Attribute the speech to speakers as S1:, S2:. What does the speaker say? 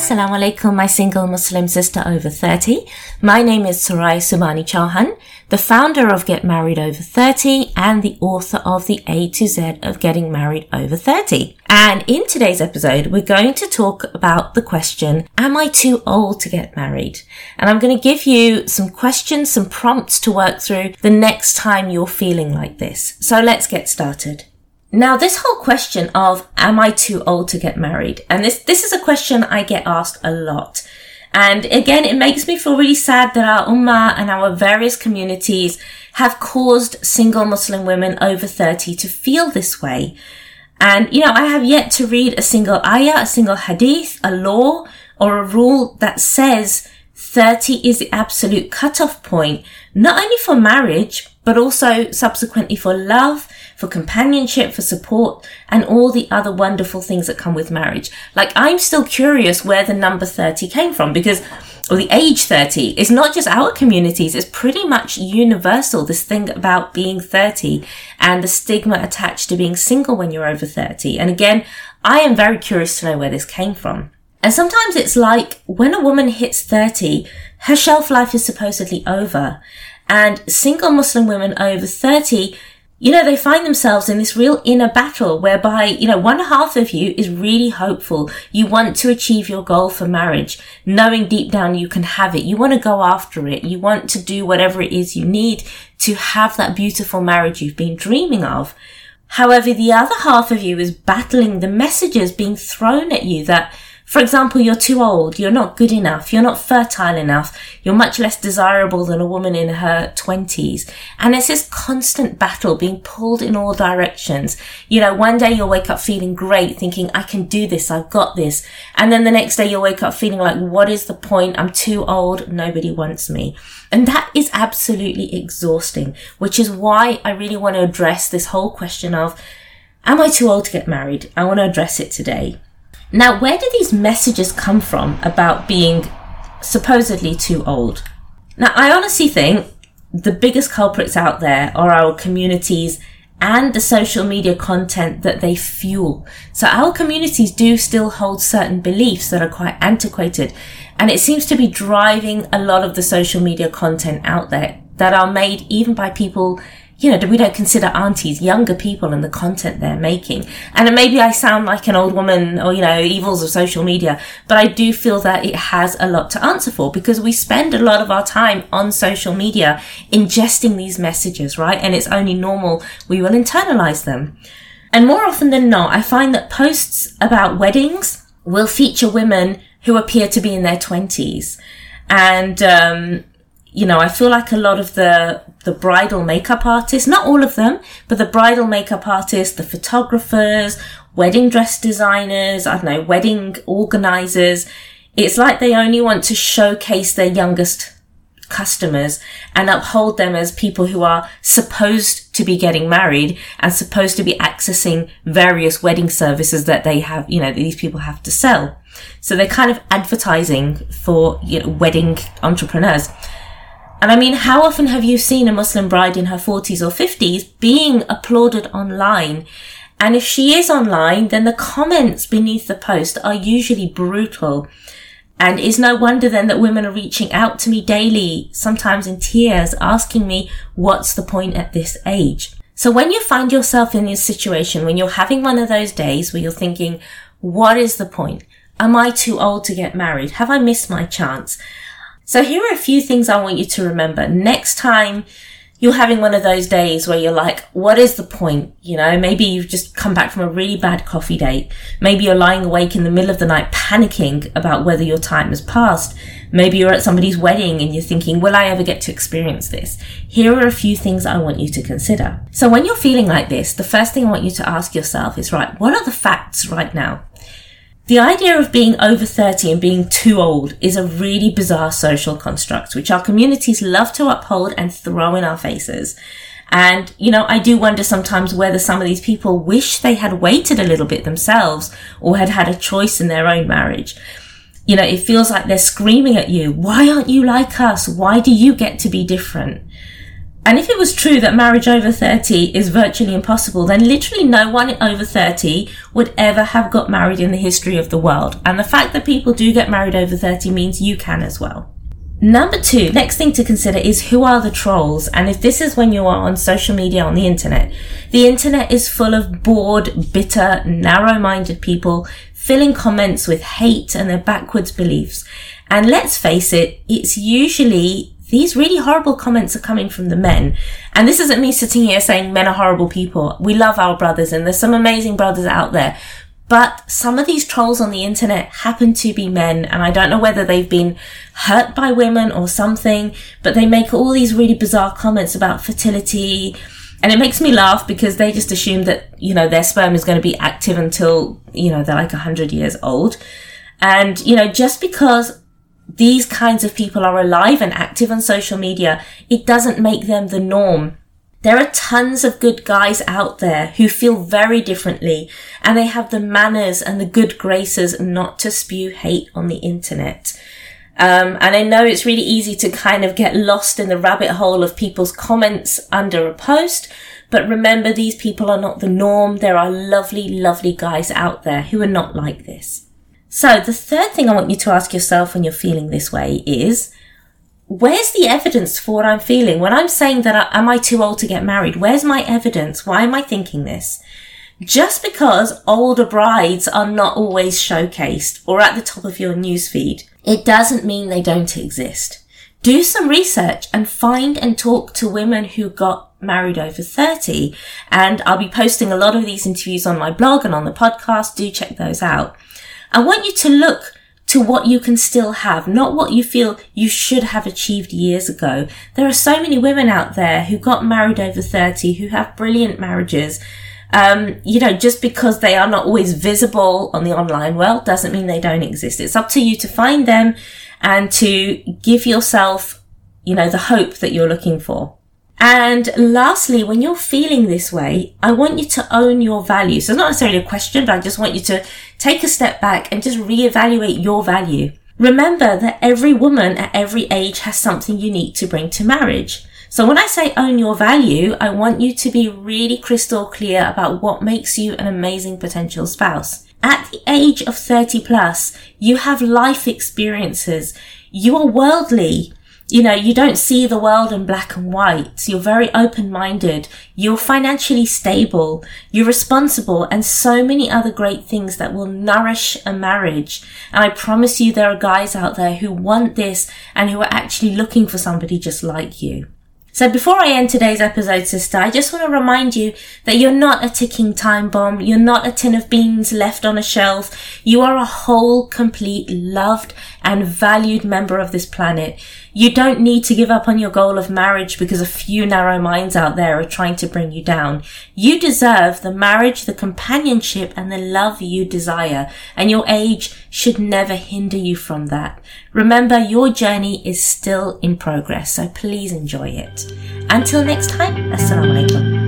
S1: Assalamu alaikum, my single Muslim sister over 30. My name is Sarai Subani Chauhan, the founder of Get Married Over 30 and the author of the A to Z of Getting Married Over 30. And in today's episode, we're going to talk about the question, am I too old to get married? And I'm going to give you some questions, some prompts to work through the next time you're feeling like this. So let's get started. Now, this whole question of, am I too old to get married? And this, this is a question I get asked a lot. And again, it makes me feel really sad that our ummah and our various communities have caused single Muslim women over 30 to feel this way. And, you know, I have yet to read a single ayah, a single hadith, a law, or a rule that says 30 is the absolute cutoff point, not only for marriage, but also subsequently for love, for companionship, for support, and all the other wonderful things that come with marriage. Like, I'm still curious where the number 30 came from because, or the age 30 is not just our communities, it's pretty much universal. This thing about being 30 and the stigma attached to being single when you're over 30. And again, I am very curious to know where this came from. And sometimes it's like when a woman hits 30, her shelf life is supposedly over. And single Muslim women over 30 you know, they find themselves in this real inner battle whereby, you know, one half of you is really hopeful. You want to achieve your goal for marriage, knowing deep down you can have it. You want to go after it. You want to do whatever it is you need to have that beautiful marriage you've been dreaming of. However, the other half of you is battling the messages being thrown at you that for example, you're too old, you're not good enough, you're not fertile enough, you're much less desirable than a woman in her 20s. And it's this constant battle being pulled in all directions. You know, one day you'll wake up feeling great, thinking, I can do this, I've got this. And then the next day you'll wake up feeling like, what is the point? I'm too old, nobody wants me. And that is absolutely exhausting, which is why I really want to address this whole question of, am I too old to get married? I want to address it today. Now, where do these messages come from about being supposedly too old? Now, I honestly think the biggest culprits out there are our communities and the social media content that they fuel. So our communities do still hold certain beliefs that are quite antiquated. And it seems to be driving a lot of the social media content out there that are made even by people you know, we don't consider aunties younger people and the content they're making. And maybe I sound like an old woman or, you know, evils of social media, but I do feel that it has a lot to answer for because we spend a lot of our time on social media ingesting these messages, right? And it's only normal we will internalize them. And more often than not, I find that posts about weddings will feature women who appear to be in their twenties. And, um, you know, I feel like a lot of the, the bridal makeup artists, not all of them, but the bridal makeup artists, the photographers, wedding dress designers, I don't know, wedding organizers, it's like they only want to showcase their youngest customers and uphold them as people who are supposed to be getting married and supposed to be accessing various wedding services that they have, you know, these people have to sell. So they're kind of advertising for, you know, wedding entrepreneurs. And I mean, how often have you seen a Muslim bride in her 40s or 50s being applauded online? And if she is online, then the comments beneath the post are usually brutal. And it's no wonder then that women are reaching out to me daily, sometimes in tears, asking me, what's the point at this age? So when you find yourself in this situation, when you're having one of those days where you're thinking, what is the point? Am I too old to get married? Have I missed my chance? So here are a few things I want you to remember. Next time you're having one of those days where you're like, what is the point? You know, maybe you've just come back from a really bad coffee date. Maybe you're lying awake in the middle of the night panicking about whether your time has passed. Maybe you're at somebody's wedding and you're thinking, will I ever get to experience this? Here are a few things I want you to consider. So when you're feeling like this, the first thing I want you to ask yourself is, right, what are the facts right now? The idea of being over 30 and being too old is a really bizarre social construct, which our communities love to uphold and throw in our faces. And, you know, I do wonder sometimes whether some of these people wish they had waited a little bit themselves or had had a choice in their own marriage. You know, it feels like they're screaming at you, why aren't you like us? Why do you get to be different? And if it was true that marriage over 30 is virtually impossible, then literally no one over 30 would ever have got married in the history of the world. And the fact that people do get married over 30 means you can as well. Number two, next thing to consider is who are the trolls? And if this is when you are on social media on the internet, the internet is full of bored, bitter, narrow-minded people filling comments with hate and their backwards beliefs. And let's face it, it's usually these really horrible comments are coming from the men. And this isn't me sitting here saying men are horrible people. We love our brothers and there's some amazing brothers out there. But some of these trolls on the internet happen to be men, and I don't know whether they've been hurt by women or something, but they make all these really bizarre comments about fertility. And it makes me laugh because they just assume that, you know, their sperm is going to be active until, you know, they're like 100 years old. And, you know, just because these kinds of people are alive and active on social media, it doesn't make them the norm. There are tons of good guys out there who feel very differently and they have the manners and the good graces not to spew hate on the internet. Um, and I know it's really easy to kind of get lost in the rabbit hole of people's comments under a post, but remember these people are not the norm. There are lovely, lovely guys out there who are not like this. So the third thing I want you to ask yourself when you're feeling this way is, where's the evidence for what I'm feeling? When I'm saying that, am I too old to get married? Where's my evidence? Why am I thinking this? Just because older brides are not always showcased or at the top of your newsfeed, it doesn't mean they don't exist. Do some research and find and talk to women who got married over 30. And I'll be posting a lot of these interviews on my blog and on the podcast. Do check those out. I want you to look to what you can still have, not what you feel you should have achieved years ago. There are so many women out there who got married over 30 who have brilliant marriages. Um, you know, just because they are not always visible on the online world doesn't mean they don't exist. It's up to you to find them and to give yourself, you know, the hope that you're looking for. And lastly, when you're feeling this way, I want you to own your value. So it's not necessarily a question, but I just want you to take a step back and just reevaluate your value. Remember that every woman at every age has something unique to bring to marriage. So when I say own your value, I want you to be really crystal clear about what makes you an amazing potential spouse. At the age of 30 plus, you have life experiences. You are worldly you know, you don't see the world in black and white. You're very open-minded. You're financially stable. You're responsible and so many other great things that will nourish a marriage. And I promise you there are guys out there who want this and who are actually looking for somebody just like you. So before I end today's episode, sister, I just want to remind you that you're not a ticking time bomb. You're not a tin of beans left on a shelf. You are a whole, complete, loved and valued member of this planet. You don't need to give up on your goal of marriage because a few narrow minds out there are trying to bring you down. You deserve the marriage, the companionship and the love you desire and your age should never hinder you from that. Remember your journey is still in progress, so please enjoy it. Until next time, Assalamu alaikum.